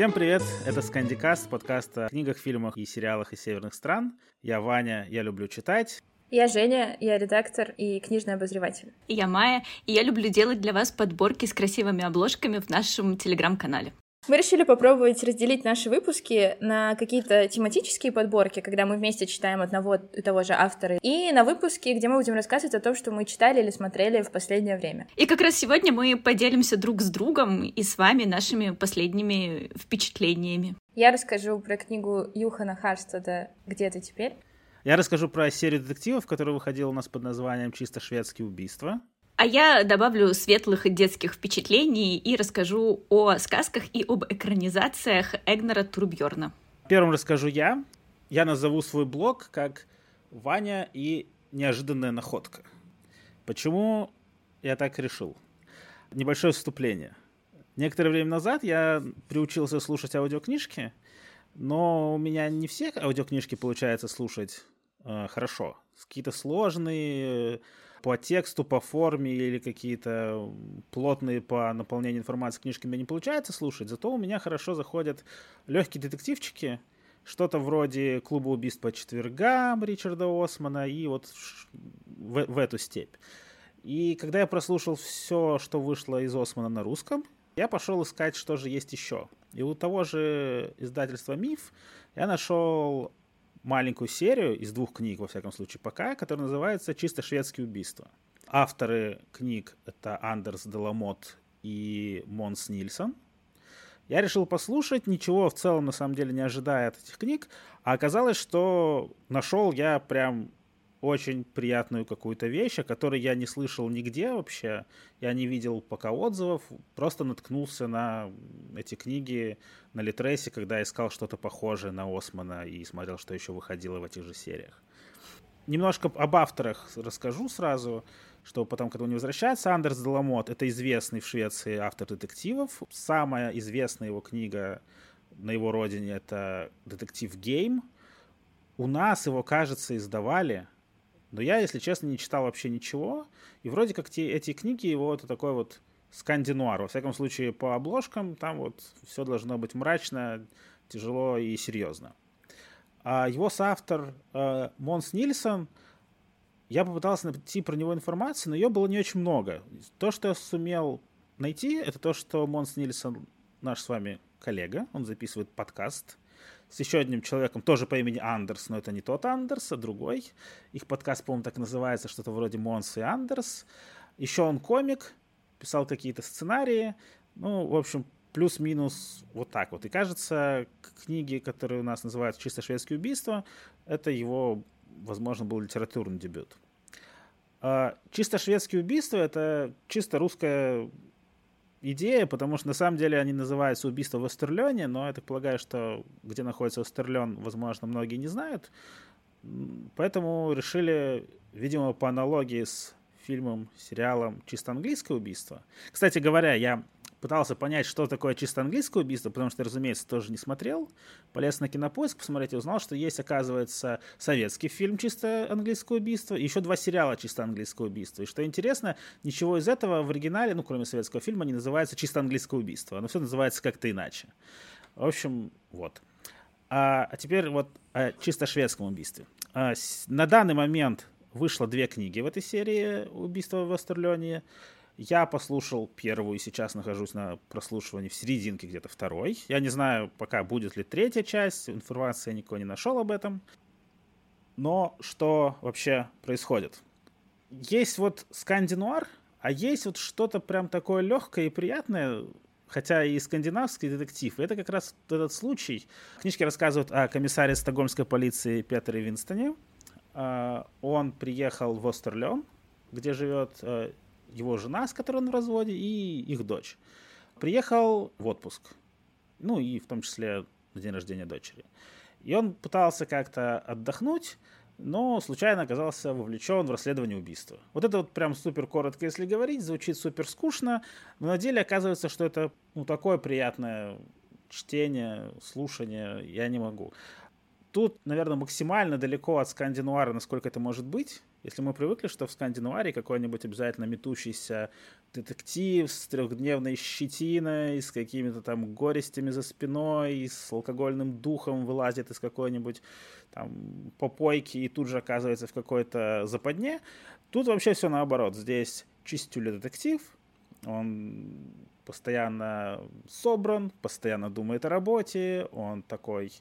Всем привет! Это Скандикаст, подкаст о книгах, фильмах и сериалах из северных стран. Я Ваня, я люблю читать. Я Женя, я редактор и книжный обозреватель. И я Майя, и я люблю делать для вас подборки с красивыми обложками в нашем телеграм-канале. Мы решили попробовать разделить наши выпуски на какие-то тематические подборки, когда мы вместе читаем одного и того же автора, и на выпуски, где мы будем рассказывать о том, что мы читали или смотрели в последнее время. И как раз сегодня мы поделимся друг с другом и с вами нашими последними впечатлениями. Я расскажу про книгу Юхана Харстада «Где ты теперь?». Я расскажу про серию детективов, которая выходила у нас под названием «Чисто шведские убийства». А я добавлю светлых детских впечатлений и расскажу о сказках и об экранизациях Эгнера Турбьорна. Первым расскажу я. Я назову свой блог как «Ваня и неожиданная находка». Почему я так решил? Небольшое вступление. Некоторое время назад я приучился слушать аудиокнижки, но у меня не все аудиокнижки получается слушать э, хорошо. Какие-то сложные, по тексту, по форме или какие-то плотные по наполнению информации книжки мне не получается слушать, зато у меня хорошо заходят легкие детективчики, что-то вроде «Клуба убийств по четвергам» Ричарда Османа и вот в, в эту степь. И когда я прослушал все, что вышло из Османа на русском, я пошел искать, что же есть еще. И у того же издательства «Миф» я нашел маленькую серию из двух книг, во всяком случае, пока, которая называется «Чисто шведские убийства». Авторы книг — это Андерс Деламот и Монс Нильсон. Я решил послушать, ничего в целом на самом деле не ожидая от этих книг, а оказалось, что нашел я прям очень приятную какую-то вещь, о которой я не слышал нигде вообще, я не видел пока отзывов, просто наткнулся на эти книги на Литресе, когда искал что-то похожее на Османа и смотрел, что еще выходило в этих же сериях. Немножко об авторах расскажу сразу, что потом, когда он не возвращается, Андерс Деламот — это известный в Швеции автор детективов. Самая известная его книга на его родине — это «Детектив Game». У нас его, кажется, издавали — но я, если честно, не читал вообще ничего. И вроде как те, эти книги его это такой вот скандинуар. Во всяком случае, по обложкам там вот все должно быть мрачно, тяжело и серьезно. А его соавтор э, Монс Нильсон, я попытался найти про него информацию, но ее было не очень много. То, что я сумел найти, это то, что Монс Нильсон наш с вами коллега, он записывает подкаст с еще одним человеком, тоже по имени Андерс, но это не тот Андерс, а другой. Их подкаст, по-моему, так называется, что-то вроде Монс и Андерс. Еще он комик, писал какие-то сценарии. Ну, в общем, плюс-минус вот так вот. И кажется, книги, которые у нас называют «Чисто шведские убийства», это его, возможно, был литературный дебют. А, «Чисто шведские убийства» — это чисто русская идея, потому что на самом деле они называются убийство в Остерлёне, но я так полагаю, что где находится Остерлён, возможно, многие не знают. Поэтому решили, видимо, по аналогии с фильмом, сериалом «Чисто английское убийство». Кстати говоря, я пытался понять, что такое чисто английское убийство, потому что, разумеется, тоже не смотрел. Полез на кинопоиск посмотреть и узнал, что есть, оказывается, советский фильм «Чисто английское убийство» и еще два сериала «Чисто английское убийство». И что интересно, ничего из этого в оригинале, ну, кроме советского фильма, не называется «Чисто английское убийство». Оно все называется как-то иначе. В общем, вот. А, а теперь вот о чисто шведском убийстве. А, с, на данный момент вышло две книги в этой серии «Убийство в Вестерлёне». Я послушал первую сейчас нахожусь на прослушивании в серединке где-то второй. Я не знаю пока будет ли третья часть, информации я никого не нашел об этом. Но что вообще происходит? Есть вот скандинуар, а есть вот что-то прям такое легкое и приятное, хотя и скандинавский детектив. И это как раз этот случай. Книжки рассказывают о комиссаре стокгольмской полиции Петере Винстоне. А, он приехал в Остерлен, где живет э, его жена, с которой он в разводе, и их дочь. Приехал в отпуск. Ну и в том числе на день рождения дочери. И он пытался как-то отдохнуть, но случайно оказался вовлечен в расследование убийства. Вот это вот прям супер коротко, если говорить, звучит супер скучно, но на деле оказывается, что это ну, такое приятное чтение, слушание, я не могу. Тут, наверное, максимально далеко от скандинуара, насколько это может быть. Если мы привыкли, что в Скандинавии какой-нибудь обязательно метущийся детектив с трехдневной щетиной, с какими-то там горестями за спиной, с алкогольным духом вылазит из какой-нибудь там попойки и тут же оказывается в какой-то западне, тут вообще все наоборот. Здесь чистюля детектив, он постоянно собран, постоянно думает о работе, он такой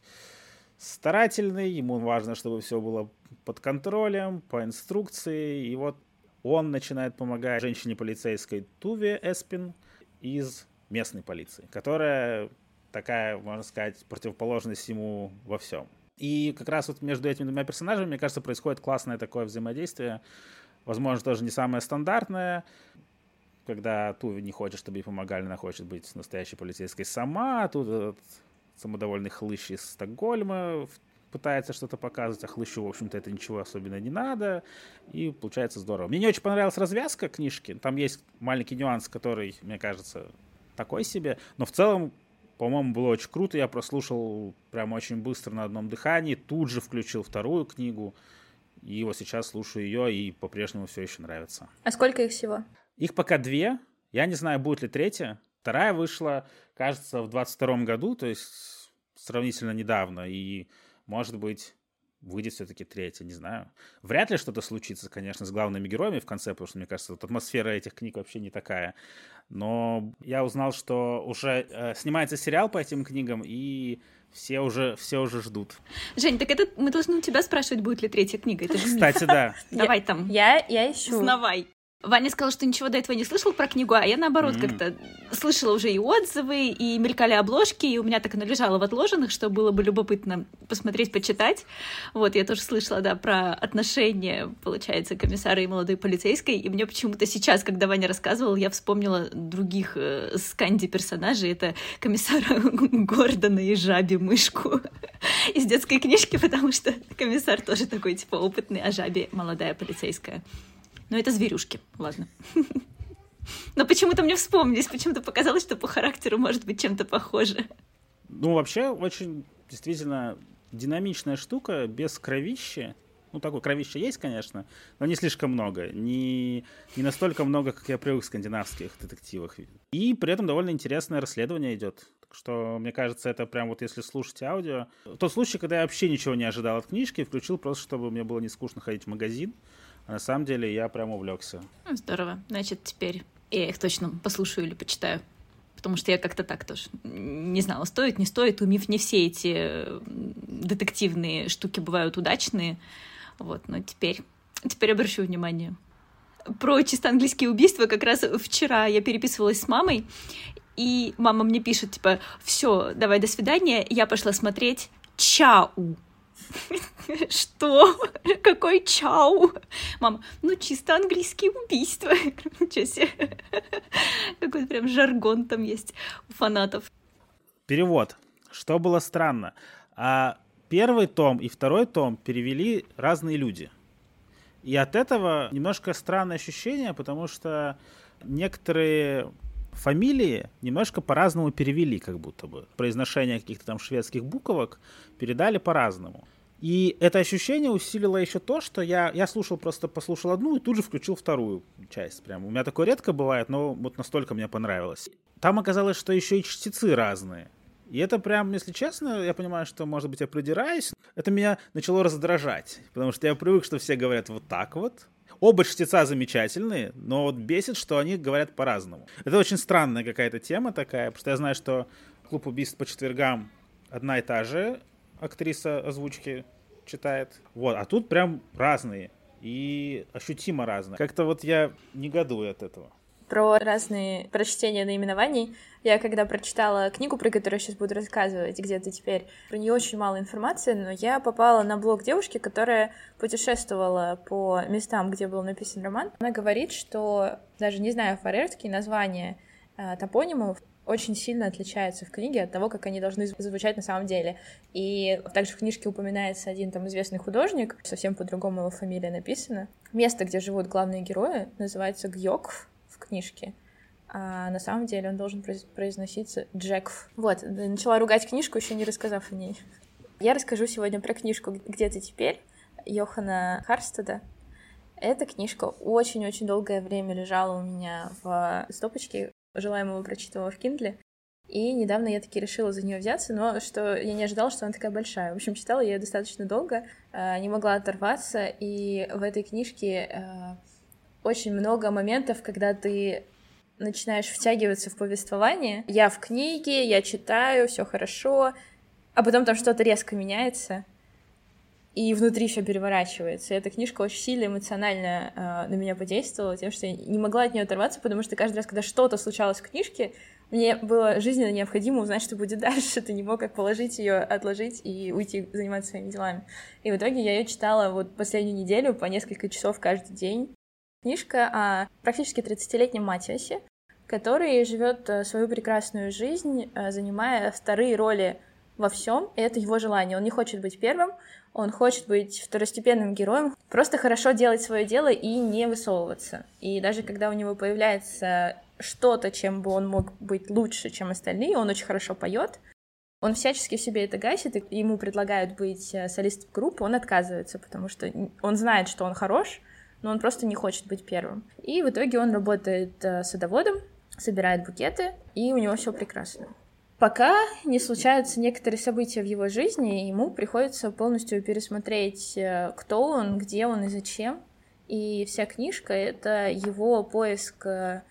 старательный, ему важно, чтобы все было под контролем, по инструкции, и вот он начинает помогать женщине полицейской Туве Эспин из местной полиции, которая такая, можно сказать, противоположность ему во всем. И как раз вот между этими двумя персонажами, мне кажется, происходит классное такое взаимодействие. Возможно, тоже не самое стандартное, когда Туви не хочет, чтобы ей помогали, она хочет быть настоящей полицейской сама. Тут этот самодовольный хлыщ из Стокгольма пытается что-то показывать, а хлыщу, в общем-то, это ничего особенно не надо, и получается здорово. Мне не очень понравилась развязка книжки, там есть маленький нюанс, который, мне кажется, такой себе, но в целом, по-моему, было очень круто, я прослушал прям очень быстро на одном дыхании, тут же включил вторую книгу, и вот сейчас слушаю ее, и по-прежнему все еще нравится. А сколько их всего? Их пока две, я не знаю, будет ли третья, вторая вышла, кажется, в 22 году, то есть сравнительно недавно, и может быть, выйдет все-таки третья, не знаю. Вряд ли что-то случится, конечно, с главными героями в конце, потому что, мне кажется, вот атмосфера этих книг вообще не такая. Но я узнал, что уже э, снимается сериал по этим книгам, и все уже, все уже ждут. Жень, так это мы должны у тебя спрашивать, будет ли третья книга. Это же Кстати, да. Давай там. Я, я ищу. Узнавай. Ваня сказал, что ничего до этого не слышал про книгу, а я наоборот mm-hmm. как-то слышала уже и отзывы, и мелькали обложки, и у меня так оно лежало в отложенных, что было бы любопытно посмотреть, почитать. Вот, я тоже слышала, да, про отношения, получается, комиссара и молодой полицейской, и мне почему-то сейчас, когда Ваня рассказывал, я вспомнила других э, сканди персонажей, это комиссара Гордона и жаби мышку из детской книжки, потому что комиссар тоже такой, типа, опытный, а жаби молодая полицейская. Но это зверюшки, ладно. Но почему-то мне вспомнились, почему-то показалось, что по характеру может быть чем-то похоже. Ну, вообще, очень действительно динамичная штука, без кровища. Ну, такое кровище есть, конечно, но не слишком много. Не, не настолько много, как я привык в скандинавских детективах. И при этом довольно интересное расследование идет. Так что, мне кажется, это прям вот если слушать аудио. Тот случай, когда я вообще ничего не ожидал от книжки, включил просто, чтобы мне было не скучно ходить в магазин. А на самом деле я прям увлекся. Здорово. Значит, теперь я их точно послушаю или почитаю. Потому что я как-то так тоже не знала, стоит, не стоит. У Миф не все эти детективные штуки бывают удачные. Вот, но теперь, теперь обращу внимание. Про чисто английские убийства как раз вчера я переписывалась с мамой, и мама мне пишет, типа, все, давай, до свидания, я пошла смотреть Чау. Что? Какой чау? Мама, ну чисто английские убийства. Ничего себе. Какой прям жаргон там есть у фанатов. Перевод. Что было странно? А первый том и второй том перевели разные люди. И от этого немножко странное ощущение, потому что некоторые фамилии немножко по-разному перевели, как будто бы. Произношение каких-то там шведских буквок передали по-разному. И это ощущение усилило еще то, что я, я слушал, просто послушал одну и тут же включил вторую часть. Прям. У меня такое редко бывает, но вот настолько мне понравилось. Там оказалось, что еще и частицы разные. И это прям, если честно, я понимаю, что, может быть, я придираюсь. Это меня начало раздражать, потому что я привык, что все говорят вот так вот. Оба чтеца замечательные, но вот бесит, что они говорят по-разному. Это очень странная какая-то тема такая, потому что я знаю, что клуб убийств по четвергам одна и та же актриса озвучки читает. Вот, а тут прям разные. И ощутимо разные. Как-то вот я негодую от этого. Про разные прочтения наименований. Я когда прочитала книгу, про которую я сейчас буду рассказывать, где то теперь, про нее очень мало информации, но я попала на блог девушки, которая путешествовала по местам, где был написан роман. Она говорит, что даже не знаю фарерские названия э, топонимов очень сильно отличаются в книге от того, как они должны звучать на самом деле. И также в книжке упоминается один там известный художник, совсем по-другому его фамилия написана. Место, где живут главные герои, называется Гьокв в книжке. А на самом деле он должен произноситься Джекв. Вот, начала ругать книжку, еще не рассказав о ней. Я расскажу сегодня про книжку «Где ты теперь?» Йохана Харстеда. Эта книжка очень-очень долгое время лежала у меня в стопочке, желаемого прочитанного в Киндле. И недавно я таки решила за нее взяться, но что я не ожидала, что она такая большая. В общем, читала я ее достаточно долго, э, не могла оторваться, и в этой книжке э, очень много моментов, когда ты начинаешь втягиваться в повествование. Я в книге, я читаю, все хорошо, а потом там что-то резко меняется, и внутри все переворачивается. И эта книжка очень сильно эмоционально э, на меня подействовала, тем, что я не могла от нее оторваться, потому что каждый раз, когда что-то случалось в книжке, мне было жизненно необходимо узнать, что будет дальше. Ты не мог как положить ее, отложить и уйти заниматься своими делами. И в итоге я ее читала вот последнюю неделю по несколько часов каждый день. Книжка о практически 30-летнем Матиасе, который живет э, свою прекрасную жизнь, э, занимая вторые роли во всем, и это его желание. Он не хочет быть первым, он хочет быть второстепенным героем, просто хорошо делать свое дело и не высовываться. И даже когда у него появляется что-то, чем бы он мог быть лучше, чем остальные, он очень хорошо поет, он всячески в себе это гасит, и ему предлагают быть э, солистом группы, он отказывается, потому что он знает, что он хорош, но он просто не хочет быть первым. И в итоге он работает э, садоводом, собирает букеты, и у него все прекрасно. Пока не случаются некоторые события в его жизни, ему приходится полностью пересмотреть, э, кто он, где он и зачем. И вся книжка — это его поиск э,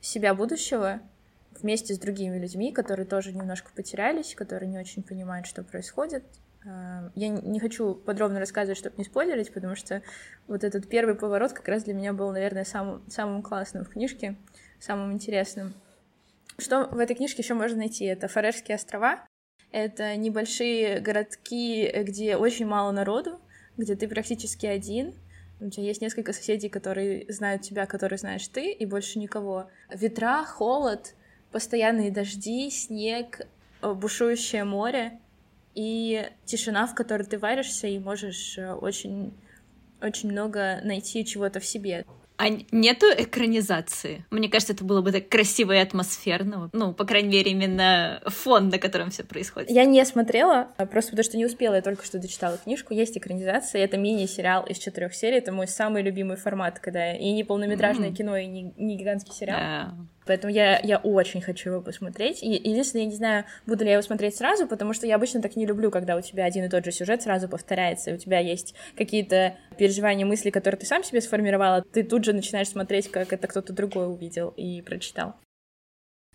себя будущего вместе с другими людьми, которые тоже немножко потерялись, которые не очень понимают, что происходит. Э, я не хочу подробно рассказывать, чтобы не спойлерить, потому что вот этот первый поворот как раз для меня был, наверное, самым, самым классным в книжке, самым интересным. Что в этой книжке еще можно найти? Это Фарерские острова. Это небольшие городки, где очень мало народу, где ты практически один. У тебя есть несколько соседей, которые знают тебя, которые знаешь ты, и больше никого. Ветра, холод, постоянные дожди, снег, э, бушующее море и тишина, в которой ты варишься и можешь э, очень, очень много найти чего-то в себе. А нету экранизации? Мне кажется, это было бы так красиво и атмосферно. Ну, по крайней мере, именно фон, на котором все происходит. Я не смотрела, а просто потому что не успела, я только что дочитала книжку. Есть экранизация, это мини-сериал из четырех серий, это мой самый любимый формат, когда и не полнометражное mm. кино, и не, не гигантский сериал. Yeah. Поэтому я, я очень хочу его посмотреть. И единственное, я не знаю, буду ли я его смотреть сразу, потому что я обычно так не люблю, когда у тебя один и тот же сюжет сразу повторяется, и у тебя есть какие-то переживания, мысли, которые ты сам себе сформировала, ты тут же начинаешь смотреть, как это кто-то другой увидел и прочитал.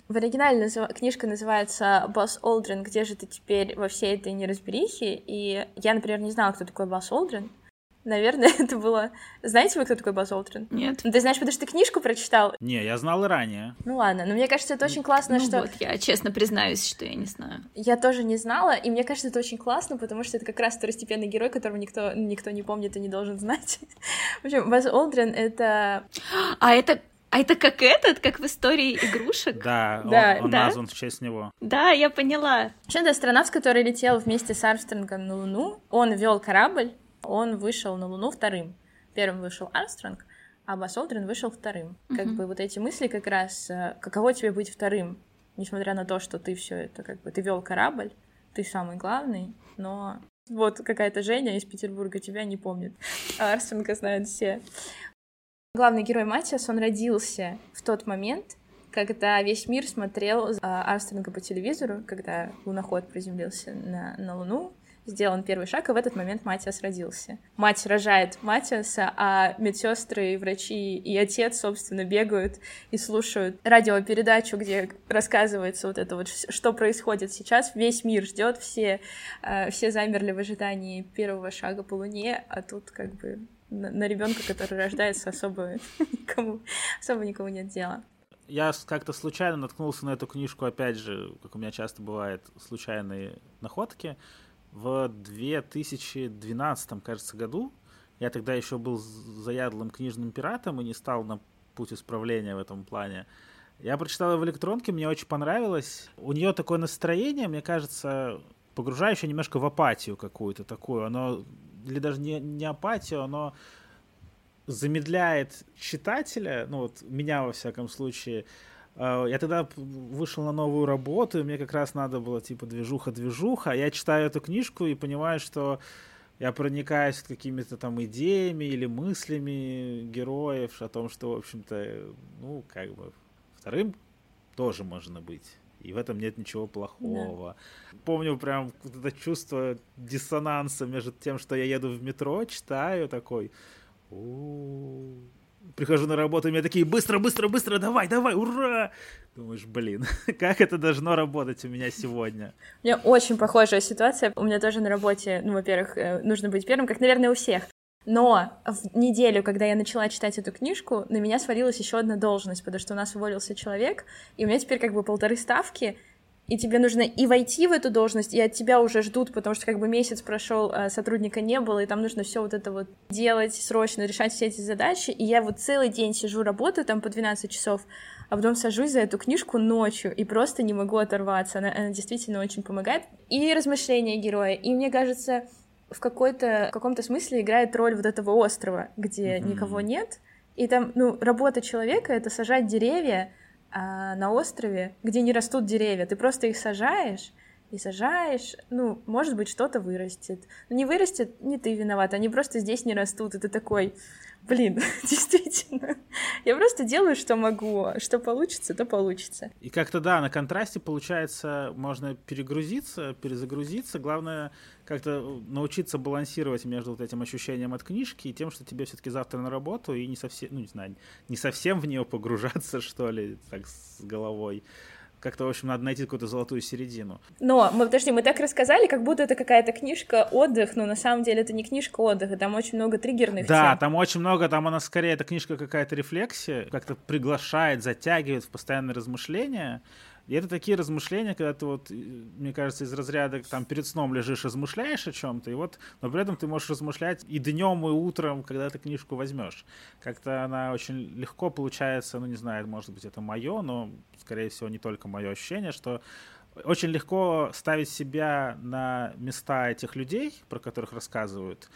В оригинале назыв... книжка называется «Босс Олдрин. Где же ты теперь во всей этой неразберихе?» И я, например, не знала, кто такой Босс Олдрин. Наверное, это было... Знаете вы, кто такой Базз Олтрин? Нет. Ну, ты знаешь, потому что ты книжку прочитал? Не, я знал и ранее. Ну ладно, но мне кажется, это очень классно, ну что... вот, я честно признаюсь, что я не знаю. Я тоже не знала, и мне кажется, это очень классно, потому что это как раз второстепенный герой, которого никто, никто не помнит и не должен знать. В общем, Базз Олдрин — это... А это а это как этот, как в истории игрушек? Да, да он, он да? назван в честь него. Да, я поняла. Вообще, это астронавт, который летел вместе с Армстронгом на Луну. Он вел корабль, он вышел на Луну вторым. Первым вышел Армстронг, а Бас Олдрин вышел вторым. Mm-hmm. Как бы вот эти мысли как раз, э, каково тебе быть вторым, несмотря на то, что ты все это, как бы, ты вел корабль, ты самый главный, но вот какая-то Женя из Петербурга тебя не помнит, а знают все. Главный герой Матиас, он родился в тот момент, когда весь мир смотрел Армстронга по телевизору, когда луноход приземлился на, на Луну, сделан первый шаг, и в этот момент Матиас родился. Мать рожает Матиаса, а медсестры, врачи и отец, собственно, бегают и слушают радиопередачу, где рассказывается вот это вот, что происходит сейчас. Весь мир ждет, все, э, все замерли в ожидании первого шага по Луне, а тут как бы на, ребенка, который рождается, особо никому, особо никому нет дела я как-то случайно наткнулся на эту книжку, опять же, как у меня часто бывает, случайные находки в 2012, кажется, году. Я тогда еще был заядлым книжным пиратом и не стал на путь исправления в этом плане. Я прочитал в электронке, мне очень понравилось. У нее такое настроение, мне кажется, погружающее немножко в апатию какую-то такую. Оно, или даже не, не апатию, оно замедляет читателя, ну вот меня во всяком случае, я тогда вышел на новую работу, и мне как раз надо было типа движуха-движуха. Я читаю эту книжку и понимаю, что я проникаюсь какими-то там идеями или мыслями героев о том, что, в общем-то, ну, как бы, вторым тоже можно быть. И в этом нет ничего плохого. Да. Помню прям это чувство диссонанса между тем, что я еду в метро, читаю такой, у прихожу на работу, и мне такие, быстро, быстро, быстро, давай, давай, ура! Думаешь, блин, как это должно работать у меня сегодня? У меня очень похожая ситуация. У меня тоже на работе, ну, во-первых, э, нужно быть первым, как, наверное, у всех. Но в неделю, когда я начала читать эту книжку, на меня свалилась еще одна должность, потому что у нас уволился человек, и у меня теперь как бы полторы ставки, и тебе нужно и войти в эту должность, и от тебя уже ждут, потому что как бы месяц прошел, а сотрудника не было, и там нужно все вот это вот делать срочно, решать все эти задачи, и я вот целый день сижу, работаю там по 12 часов, а потом сажусь за эту книжку ночью и просто не могу оторваться, она, она действительно очень помогает. И размышления героя, и мне кажется, в какой-то, в каком-то смысле играет роль вот этого острова, где mm-hmm. никого нет, и там, ну, работа человека — это сажать деревья, а на острове, где не растут деревья, ты просто их сажаешь, и сажаешь, ну, может быть, что-то вырастет. Но не вырастет, не ты виноват, они просто здесь не растут, и ты такой, блин, действительно, я просто делаю, что могу, что получится, то получится. И как-то, да, на контрасте, получается, можно перегрузиться, перезагрузиться, главное как-то научиться балансировать между вот этим ощущением от книжки и тем, что тебе все-таки завтра на работу, и не совсем, ну, не знаю, не совсем в нее погружаться, что ли, так, с головой как-то, в общем, надо найти какую-то золотую середину. Но, мы, подожди, мы так рассказали, как будто это какая-то книжка отдых, но на самом деле это не книжка отдыха, там очень много триггерных Да, тем. там очень много, там она скорее, эта книжка какая-то рефлексия, как-то приглашает, затягивает в постоянное размышление. И это такие размышления, когда ты вот, мне кажется, из разряда там перед сном лежишь, размышляешь о чем-то, и вот, но при этом ты можешь размышлять и днем, и утром, когда ты книжку возьмешь. Как-то она очень легко получается, ну не знаю, может быть это мое, но скорее всего не только мое ощущение, что очень легко ставить себя на места этих людей, про которых рассказывают,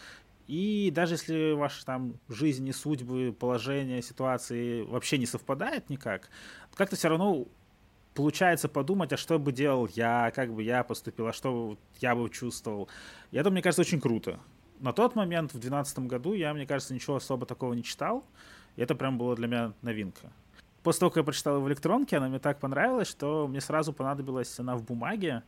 и даже если ваши там жизни, судьбы, положения, ситуации вообще не совпадают никак, как-то все равно получается подумать, а что бы делал я, как бы я поступил, а что я бы чувствовал. И это, мне кажется, очень круто. На тот момент, в 2012 году, я, мне кажется, ничего особо такого не читал. И это прям было для меня новинка. После того, как я прочитал в электронке, она мне так понравилась, что мне сразу понадобилась она в бумаге.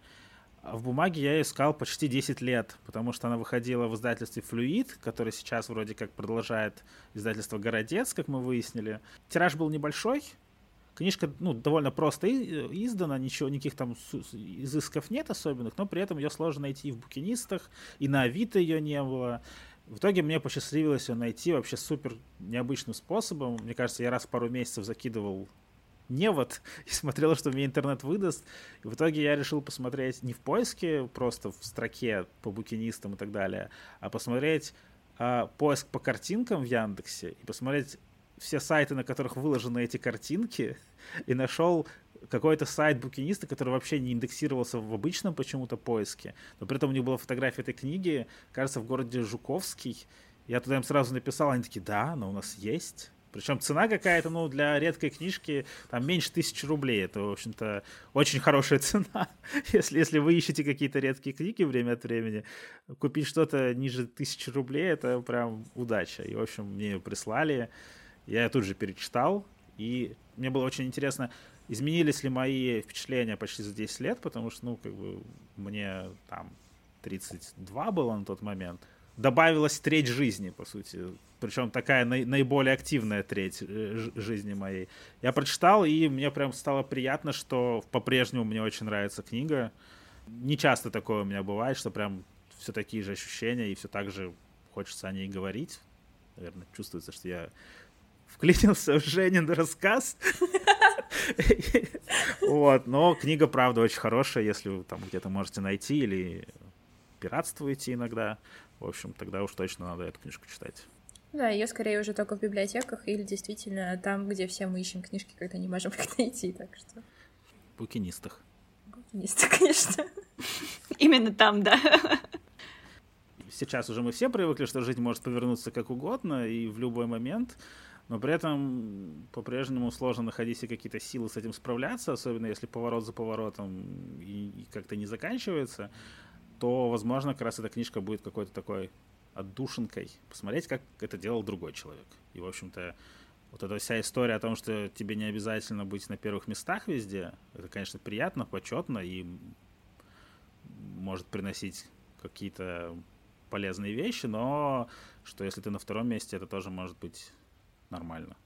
А в бумаге я искал почти 10 лет, потому что она выходила в издательстве «Флюид», который сейчас вроде как продолжает издательство «Городец», как мы выяснили. Тираж был небольшой, Книжка, ну, довольно просто издана, ничего, никаких там изысков нет особенных, но при этом ее сложно найти и в букинистах, и на Авито ее не было. В итоге мне посчастливилось ее найти вообще супер необычным способом. Мне кажется, я раз в пару месяцев закидывал невод и смотрел, что мне интернет выдаст. И в итоге я решил посмотреть не в поиске, просто в строке по букинистам и так далее, а посмотреть а, поиск по картинкам в Яндексе и посмотреть все сайты, на которых выложены эти картинки, и нашел какой-то сайт букиниста, который вообще не индексировался в обычном почему-то поиске, но при этом у них была фотография этой книги, кажется, в городе Жуковский. Я туда им сразу написал, они такие, да, но у нас есть. Причем цена какая-то, ну, для редкой книжки, там, меньше тысячи рублей. Это, в общем-то, очень хорошая цена. если, если вы ищете какие-то редкие книги время от времени, купить что-то ниже тысячи рублей, это прям удача. И, в общем, мне ее прислали. Я тут же перечитал, и мне было очень интересно, изменились ли мои впечатления почти за 10 лет, потому что, ну, как бы, мне там 32 было на тот момент. Добавилась треть жизни, по сути. Причем такая на- наиболее активная треть э, жизни моей. Я прочитал, и мне прям стало приятно, что по-прежнему мне очень нравится книга. Не часто такое у меня бывает, что прям все такие же ощущения, и все так же хочется о ней говорить. Наверное, чувствуется, что я вклинился в Женин рассказ. Вот, но книга, правда, очень хорошая, если вы там где-то можете найти или пиратствуете иногда. В общем, тогда уж точно надо эту книжку читать. Да, ее скорее уже только в библиотеках или действительно там, где все мы ищем книжки, когда не можем их найти, так что... В букинистах. Букинисты, конечно. Именно там, да. Сейчас уже мы все привыкли, что жизнь может повернуться как угодно и в любой момент но при этом по-прежнему сложно находить себе какие-то силы с этим справляться, особенно если поворот за поворотом и, и как-то не заканчивается. то, возможно, как раз эта книжка будет какой-то такой отдушинкой. Посмотреть, как это делал другой человек. И, в общем-то, вот эта вся история о том, что тебе не обязательно быть на первых местах везде, это, конечно, приятно, почетно и может приносить какие-то полезные вещи, но что если ты на втором месте, это тоже может быть нормально.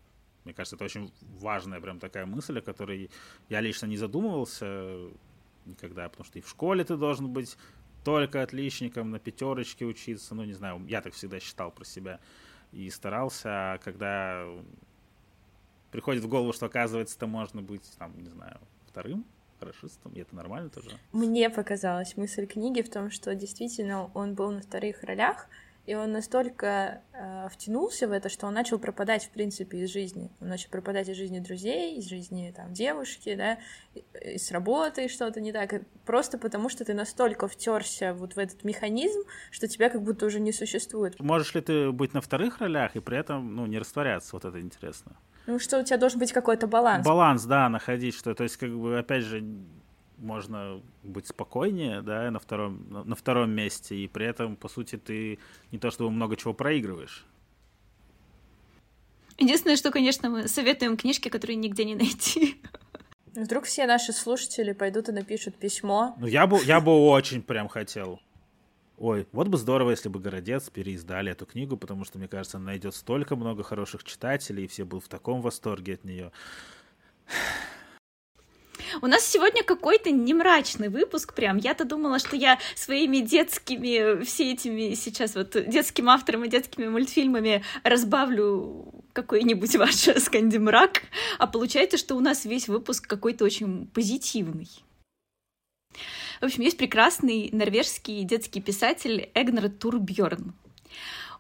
Мне кажется, это очень важная прям такая мысль, о которой я лично не задумывался никогда, потому что и в школе ты должен быть только отличником, на пятерочке учиться, ну, не знаю, я так всегда считал про себя и старался, а когда приходит в голову, что, оказывается, то можно быть, там, не знаю, вторым хорошистом, и это нормально тоже. Мне показалась мысль книги в том, что действительно он был на вторых ролях, и он настолько э, втянулся в это, что он начал пропадать, в принципе, из жизни. Он начал пропадать из жизни друзей, из жизни там, девушки, да, из работы что-то не так. Просто потому, что ты настолько втерся вот в этот механизм, что тебя как будто уже не существует. Можешь ли ты быть на вторых ролях и при этом ну, не растворяться? Вот это интересно. Ну, что у тебя должен быть какой-то баланс. Баланс, да, находить, что, то есть, как бы, опять же, можно быть спокойнее, да, на втором, на втором месте, и при этом, по сути, ты не то чтобы много чего проигрываешь. Единственное, что, конечно, мы советуем книжки, которые нигде не найти. Вдруг все наши слушатели пойдут и напишут письмо. Ну, я бы, я бы очень прям хотел. Ой, вот бы здорово, если бы Городец переиздали эту книгу, потому что, мне кажется, она найдет столько много хороших читателей, и все будут в таком восторге от нее. У нас сегодня какой-то не мрачный выпуск прям. Я-то думала, что я своими детскими, все этими сейчас вот детским автором и детскими мультфильмами разбавлю какой-нибудь ваш скандимрак, а получается, что у нас весь выпуск какой-то очень позитивный. В общем, есть прекрасный норвежский детский писатель Эгнер Турбьорн.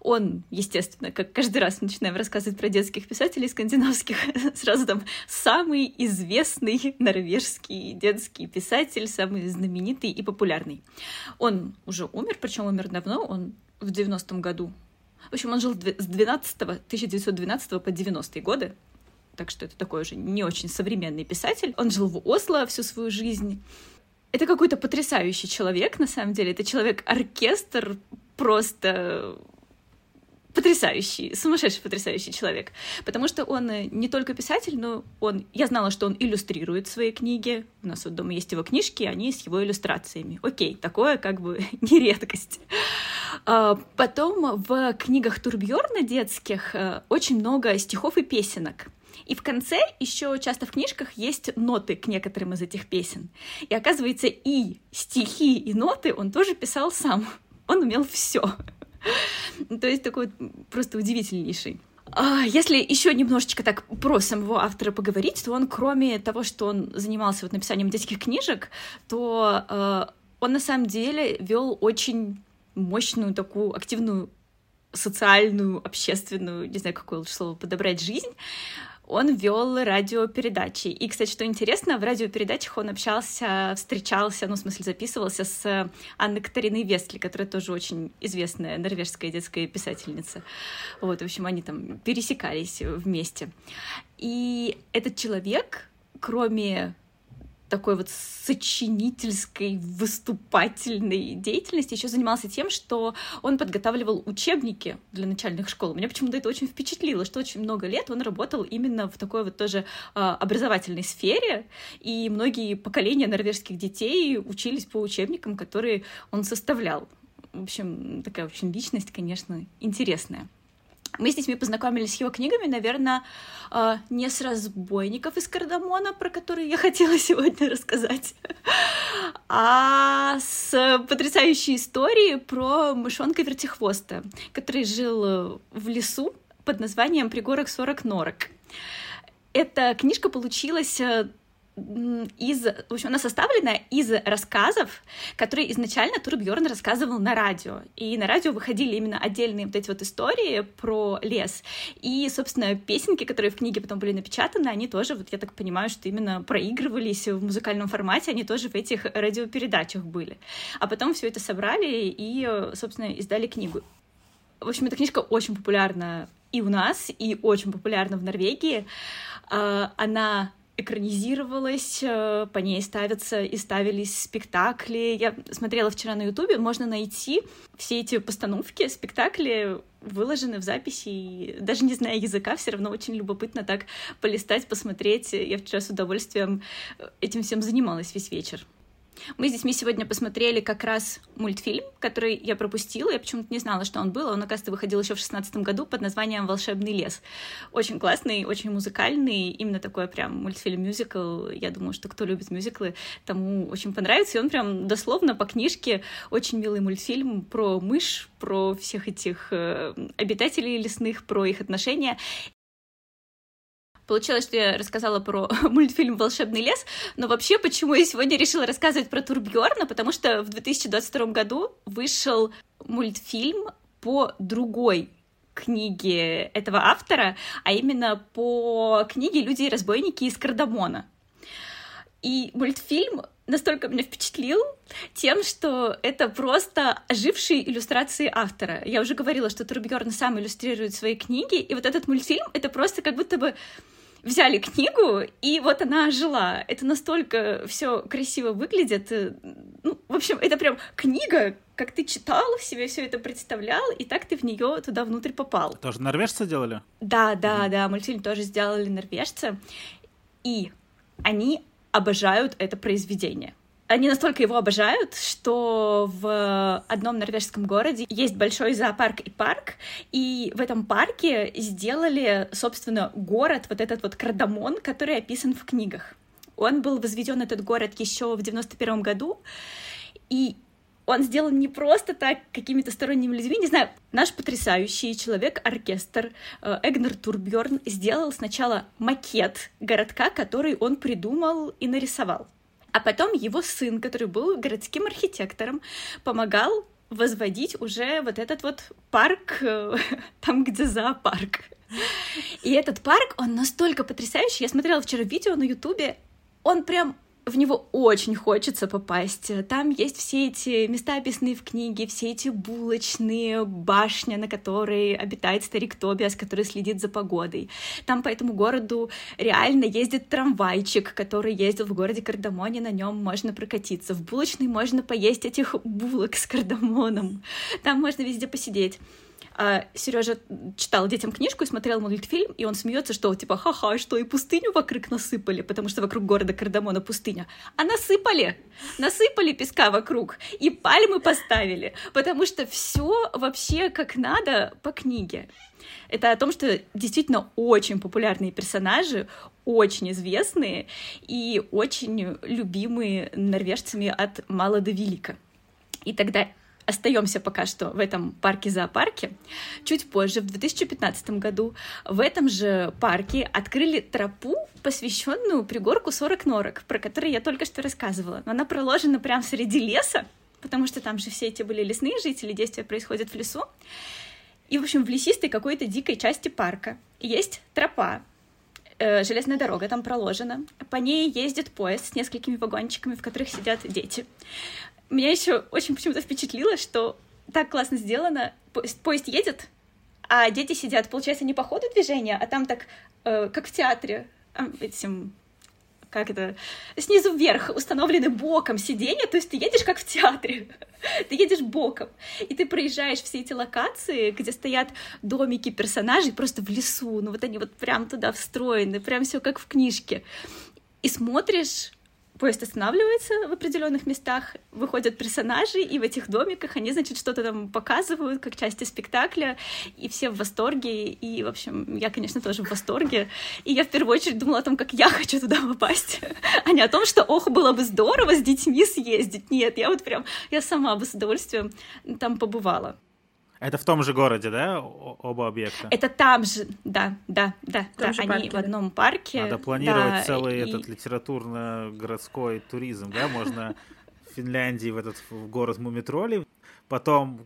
Он, естественно, как каждый раз начинаем рассказывать про детских писателей скандинавских, сразу там самый известный норвежский детский писатель, самый знаменитый и популярный. Он уже умер, причем умер давно, он в 90-м году. В общем, он жил с 12 1912 по 90-е годы, так что это такой уже не очень современный писатель. Он жил в Осло всю свою жизнь. Это какой-то потрясающий человек, на самом деле. Это человек-оркестр, просто потрясающий, сумасшедший потрясающий человек. Потому что он э, не только писатель, но он... Я знала, что он иллюстрирует свои книги. У нас вот дома есть его книжки, они с его иллюстрациями. Окей, такое как бы не редкость. А, потом в книгах Турбьорна детских э, очень много стихов и песенок. И в конце еще часто в книжках есть ноты к некоторым из этих песен. И оказывается, и стихи, и ноты он тоже писал сам. Он умел все. То есть такой просто удивительнейший. А, если еще немножечко так про самого автора поговорить, то он, кроме того, что он занимался вот написанием детских книжек, то э, он на самом деле вел очень мощную такую активную социальную, общественную, не знаю, какое лучше слово подобрать, жизнь он вел радиопередачи. И, кстати, что интересно, в радиопередачах он общался, встречался, ну, в смысле, записывался с Анной Катариной Вестли, которая тоже очень известная норвежская детская писательница. Вот, в общем, они там пересекались вместе. И этот человек, кроме такой вот сочинительской, выступательной деятельности еще занимался тем, что он подготавливал учебники для начальных школ. Меня почему-то это очень впечатлило, что очень много лет он работал именно в такой вот тоже а, образовательной сфере, и многие поколения норвежских детей учились по учебникам, которые он составлял. В общем, такая очень личность, конечно, интересная. Мы с детьми познакомились с его книгами, наверное, а, не с разбойников из Кардамона, про которые я хотела сегодня рассказать, а с потрясающей историей про мышонка вертихвоста, который жил в лесу под названием «Пригорок 40 норок». Эта книжка получилась э, из, в общем, она составлена из рассказов, которые изначально Турбьорн рассказывал на радио. И на радио выходили именно отдельные вот эти вот истории про лес. И, собственно, песенки, которые в книге потом были напечатаны, они тоже, вот я так понимаю, что именно проигрывались в музыкальном формате, они тоже в этих радиопередачах были. А потом все это собрали и, собственно, издали книгу. В общем, эта книжка очень популярна и у нас, и очень популярна в Норвегии. А, она экранизировалась, э, по ней ставятся и ставились спектакли. Я смотрела вчера на Ютубе, можно найти все эти постановки, спектакли выложены в записи, и даже не зная языка, все равно очень любопытно так полистать, посмотреть. Я вчера с удовольствием этим всем занималась весь вечер. Мы с детьми сегодня посмотрели как раз мультфильм, который я пропустила. Я почему-то не знала, что он был. Он, оказывается, выходил еще в шестнадцатом году под названием «Волшебный лес». Очень классный, очень музыкальный. Именно такой прям мультфильм-мюзикл. Я думаю, что кто любит мюзиклы, тому очень понравится. И он прям дословно по книжке очень милый мультфильм про мышь, про всех этих э, обитателей лесных, про их отношения. Получилось, что я рассказала про мультфильм «Волшебный лес», но вообще, почему я сегодня решила рассказывать про Турбьорна, потому что в 2022 году вышел мультфильм по другой книге этого автора, а именно по книге «Люди и разбойники» из Кардамона. И мультфильм настолько меня впечатлил тем, что это просто ожившие иллюстрации автора. Я уже говорила, что Турбьерн сам иллюстрирует свои книги, и вот этот мультфильм — это просто как будто бы взяли книгу, и вот она жила. Это настолько все красиво выглядит. Э, ну, в общем, это прям книга, как ты читал, себе все это представлял, и так ты в нее туда внутрь попал. Тоже норвежцы делали? Да, да, mm-hmm. да, мультфильм тоже сделали норвежцы. И они обожают это произведение они настолько его обожают, что в одном норвежском городе есть большой зоопарк и парк, и в этом парке сделали, собственно, город, вот этот вот кардамон, который описан в книгах. Он был возведен, этот город, еще в 91 году, и он сделан не просто так какими-то сторонними людьми, не знаю, наш потрясающий человек-оркестр э, Эгнер Турбьорн сделал сначала макет городка, который он придумал и нарисовал. А потом его сын, который был городским архитектором, помогал возводить уже вот этот вот парк, э, там, где зоопарк. И этот парк, он настолько потрясающий. Я смотрела вчера видео на Ютубе. Он прям в него очень хочется попасть. Там есть все эти места, описанные в книге, все эти булочные, башня, на которой обитает старик Тобиас, который следит за погодой. Там по этому городу реально ездит трамвайчик, который ездил в городе Кардамоне, на нем можно прокатиться. В булочной можно поесть этих булок с кардамоном. Там можно везде посидеть а Сережа читал детям книжку и смотрел мультфильм, и он смеется, что типа ха-ха, что и пустыню вокруг насыпали, потому что вокруг города Кардамона пустыня. А насыпали, насыпали песка вокруг и пальмы поставили, потому что все вообще как надо по книге. Это о том, что действительно очень популярные персонажи, очень известные и очень любимые норвежцами от мала до велика. И тогда остаемся пока что в этом парке-зоопарке. Чуть позже, в 2015 году, в этом же парке открыли тропу, посвященную пригорку 40 норок, про который я только что рассказывала. Но она проложена прямо среди леса, потому что там же все эти были лесные жители, действия происходят в лесу. И, в общем, в лесистой какой-то дикой части парка есть тропа, э, железная дорога там проложена. По ней ездит поезд с несколькими вагончиками, в которых сидят дети. Меня еще очень почему-то впечатлило, что так классно сделано. Поезд, едет, а дети сидят, получается, не по ходу движения, а там так, э, как в театре, этим как это, снизу вверх установлены боком сиденья, то есть ты едешь как в театре, ты едешь боком, и ты проезжаешь все эти локации, где стоят домики персонажей просто в лесу, ну вот они вот прям туда встроены, прям все как в книжке, и смотришь поезд останавливается в определенных местах, выходят персонажи, и в этих домиках они, значит, что-то там показывают, как части спектакля, и все в восторге, и, в общем, я, конечно, тоже в восторге, и я в первую очередь думала о том, как я хочу туда попасть, а не о том, что, ох, было бы здорово с детьми съездить. Нет, я вот прям, я сама бы с удовольствием там побывала. Это в том же городе, да, оба объекта? Это там же, да, да, да, да. Они парке, в одном парке. Надо планировать да, целый и... этот литературно-городской туризм, да, можно в Финляндии в этот в город Мумитроли, потом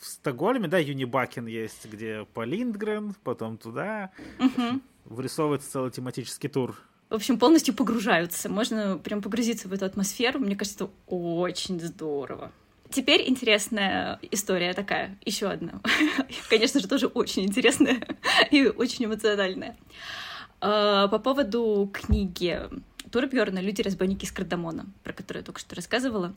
в Стокгольме, да, Юнибакен есть, где по Линдгрен, потом туда. Угу. Вырисовывается целый тематический тур. В общем, полностью погружаются. Можно прям погрузиться в эту атмосферу. Мне кажется, это очень здорово. Теперь интересная история такая, еще одна. Конечно же, тоже очень интересная и очень эмоциональная. Э, по поводу книги Турбьерна «Люди-разбойники из Кардамона», про которую я только что рассказывала.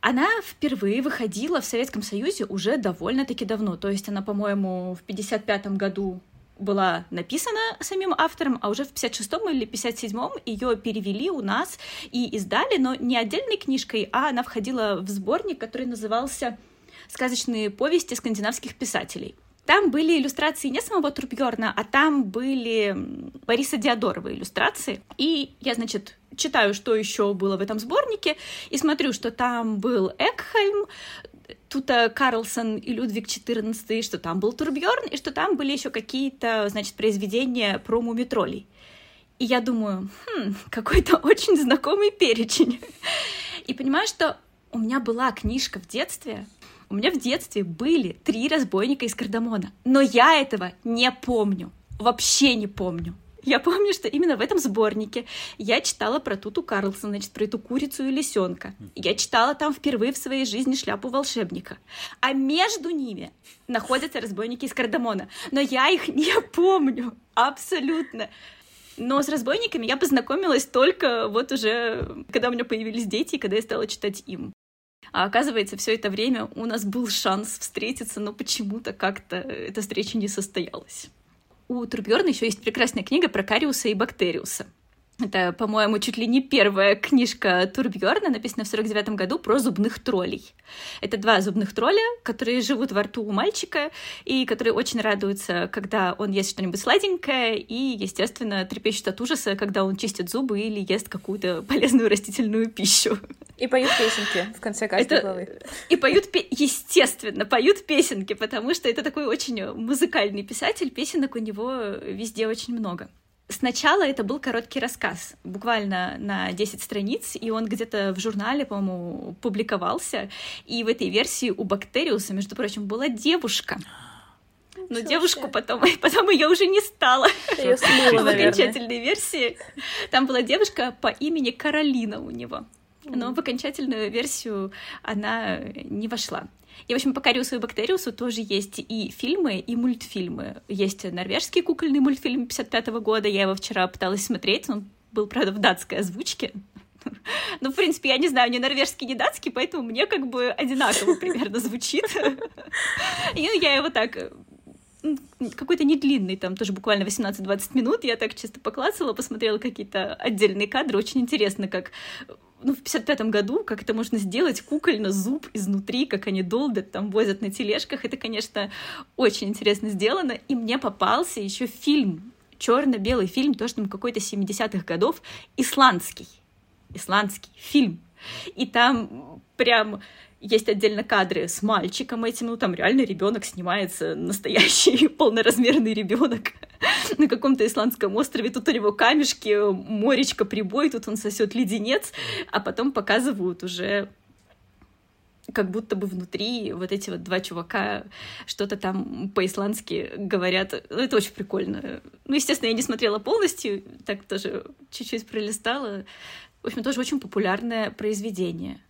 Она впервые выходила в Советском Союзе уже довольно-таки давно. То есть она, по-моему, в 55 году была написана самим автором, а уже в 56-м или 57-м ее перевели у нас и издали, но не отдельной книжкой, а она входила в сборник, который назывался «Сказочные повести скандинавских писателей». Там были иллюстрации не самого Турбьорна, а там были Бориса Диодорова иллюстрации. И я, значит, читаю, что еще было в этом сборнике, и смотрю, что там был Экхельм, Тута Карлсон и Людвиг XIV, что там был Турбьорн, и что там были еще какие-то, значит, произведения про мумитролей. И я думаю, хм, какой-то очень знакомый перечень. И понимаю, что у меня была книжка в детстве, у меня в детстве были три разбойника из Кардамона, но я этого не помню, вообще не помню. Я помню, что именно в этом сборнике я читала про Туту Карлсон, значит, про эту курицу и лисенка. Я читала там впервые в своей жизни шляпу волшебника. А между ними находятся разбойники из Кардамона. Но я их не помню. Абсолютно. Но с разбойниками я познакомилась только вот уже, когда у меня появились дети, и когда я стала читать им. А оказывается, все это время у нас был шанс встретиться, но почему-то как-то эта встреча не состоялась. У Турбьерна еще есть прекрасная книга про Кариуса и Бактериуса. Это, по-моему, чуть ли не первая книжка Турбьорна, написанная в 49 году, про зубных троллей. Это два зубных тролля, которые живут во рту у мальчика, и которые очень радуются, когда он ест что-нибудь сладенькое, и, естественно, трепещут от ужаса, когда он чистит зубы или ест какую-то полезную растительную пищу. И поют песенки в конце каждой это... главы. И поют, естественно, поют песенки, потому что это такой очень музыкальный писатель, песенок у него везде очень много. Сначала это был короткий рассказ, буквально на 10 страниц, и он где-то в журнале, по-моему, публиковался. И в этой версии у Бактериуса, между прочим, была девушка. Но Ничего девушку себе. потом, потом ее уже не стало. Слила, в окончательной версии. Там была девушка по имени Каролина у него. Но в окончательную версию она не вошла. И, в общем, по Кариусу и Бактериусу тоже есть и фильмы, и мультфильмы. Есть норвежский кукольный мультфильм 55 -го года, я его вчера пыталась смотреть, он был, правда, в датской озвучке. Ну, в принципе, я не знаю ни норвежский, ни датский, поэтому мне как бы одинаково примерно звучит. И я его так какой-то не длинный, там тоже буквально 18-20 минут, я так чисто поклацала, посмотрела какие-то отдельные кадры, очень интересно, как ну, в 55-м году, как это можно сделать, кукольно зуб изнутри, как они долбят, там возят на тележках, это, конечно, очень интересно сделано, и мне попался еще фильм, черно-белый фильм, тоже там какой-то 70-х годов, исландский, исландский фильм, и там прям есть отдельно кадры с мальчиком этим, ну там реально ребенок снимается, настоящий полноразмерный ребенок на каком-то исландском острове, тут у него камешки, моречка, прибой, тут он сосет леденец, а потом показывают уже как будто бы внутри вот эти вот два чувака что-то там по-исландски говорят. Ну, это очень прикольно. Ну, естественно, я не смотрела полностью, так тоже чуть-чуть пролистала. В общем, тоже очень популярное произведение.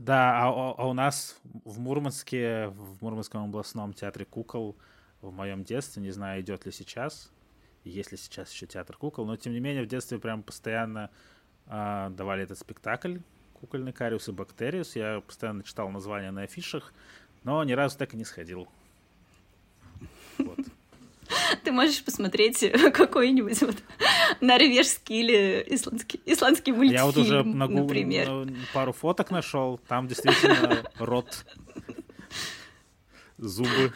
Да, а, а у нас в Мурманске, в Мурманском областном театре кукол в моем детстве, не знаю, идет ли сейчас, есть ли сейчас еще театр кукол, но тем не менее в детстве прям постоянно э, давали этот спектакль кукольный Кариус и Бактериус. Я постоянно читал названия на афишах, но ни разу так и не сходил. Вот. Ты можешь посмотреть какой-нибудь вот норвежский или исландский, исландский мультфильм, Я вот уже на Google например. пару фоток нашел, там действительно рот, зубы.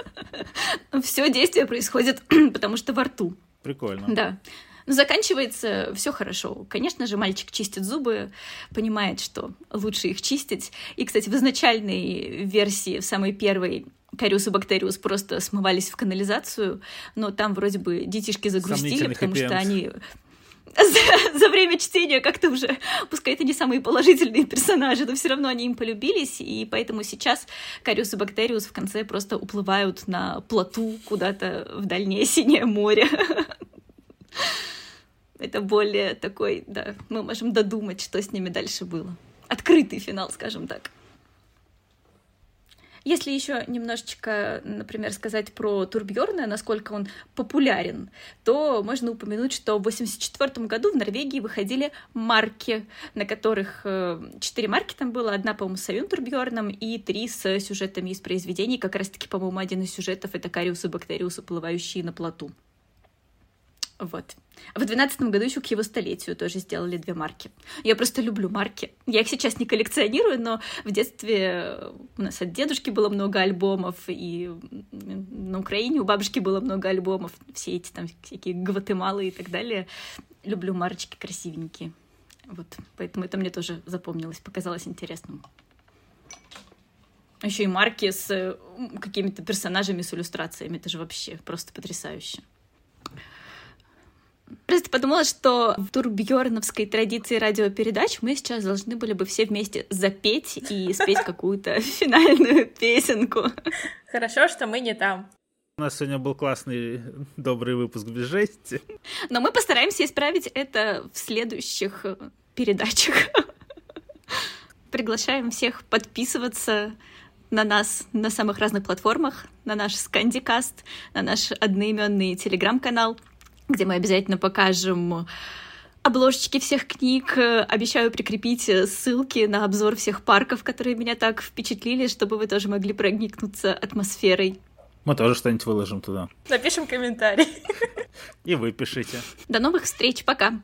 Все действие происходит, потому что во рту. Прикольно. Да. Но заканчивается все хорошо. Конечно же, мальчик чистит зубы, понимает, что лучше их чистить. И, кстати, в изначальной версии, в самой первой, Кариус и Бактериус просто смывались в канализацию, но там вроде бы детишки загрустили, потому что они за, за время чтения как-то уже, пускай это не самые положительные персонажи, но все равно они им полюбились, и поэтому сейчас Кариус и Бактериус в конце просто уплывают на плоту куда-то в дальнее синее море. Это более такой, да, мы можем додумать, что с ними дальше было. Открытый финал, скажем так. Если еще немножечко, например, сказать про Турбьорна, насколько он популярен, то можно упомянуть, что в 1984 году в Норвегии выходили марки, на которых э, четыре марки там было, одна, по-моему, с Савин Турбьорном и три с сюжетами из произведений. Как раз-таки, по-моему, один из сюжетов — это Кариус и Бактериус, уплывающие на плоту. Вот. В двенадцатом году еще к его столетию тоже сделали две марки. Я просто люблю марки. Я их сейчас не коллекционирую, но в детстве у нас от дедушки было много альбомов, и на Украине у бабушки было много альбомов. Все эти там всякие Гватемалы и так далее. Люблю марочки красивенькие. Вот, поэтому это мне тоже запомнилось, показалось интересным. Еще и марки с какими-то персонажами с иллюстрациями. Это же вообще просто потрясающе. Просто подумала, что в турбьерновской традиции радиопередач мы сейчас должны были бы все вместе запеть и спеть какую-то финальную песенку. Хорошо, что мы не там. У нас сегодня был классный, добрый выпуск без жести. Но мы постараемся исправить это в следующих передачах. Приглашаем всех подписываться на нас на самых разных платформах, на наш Скандикаст, на наш одноименный телеграм-канал — где мы обязательно покажем обложечки всех книг. Обещаю прикрепить ссылки на обзор всех парков, которые меня так впечатлили, чтобы вы тоже могли проникнуться атмосферой. Мы тоже что-нибудь выложим туда. Напишем комментарий. И вы пишите. До новых встреч, пока!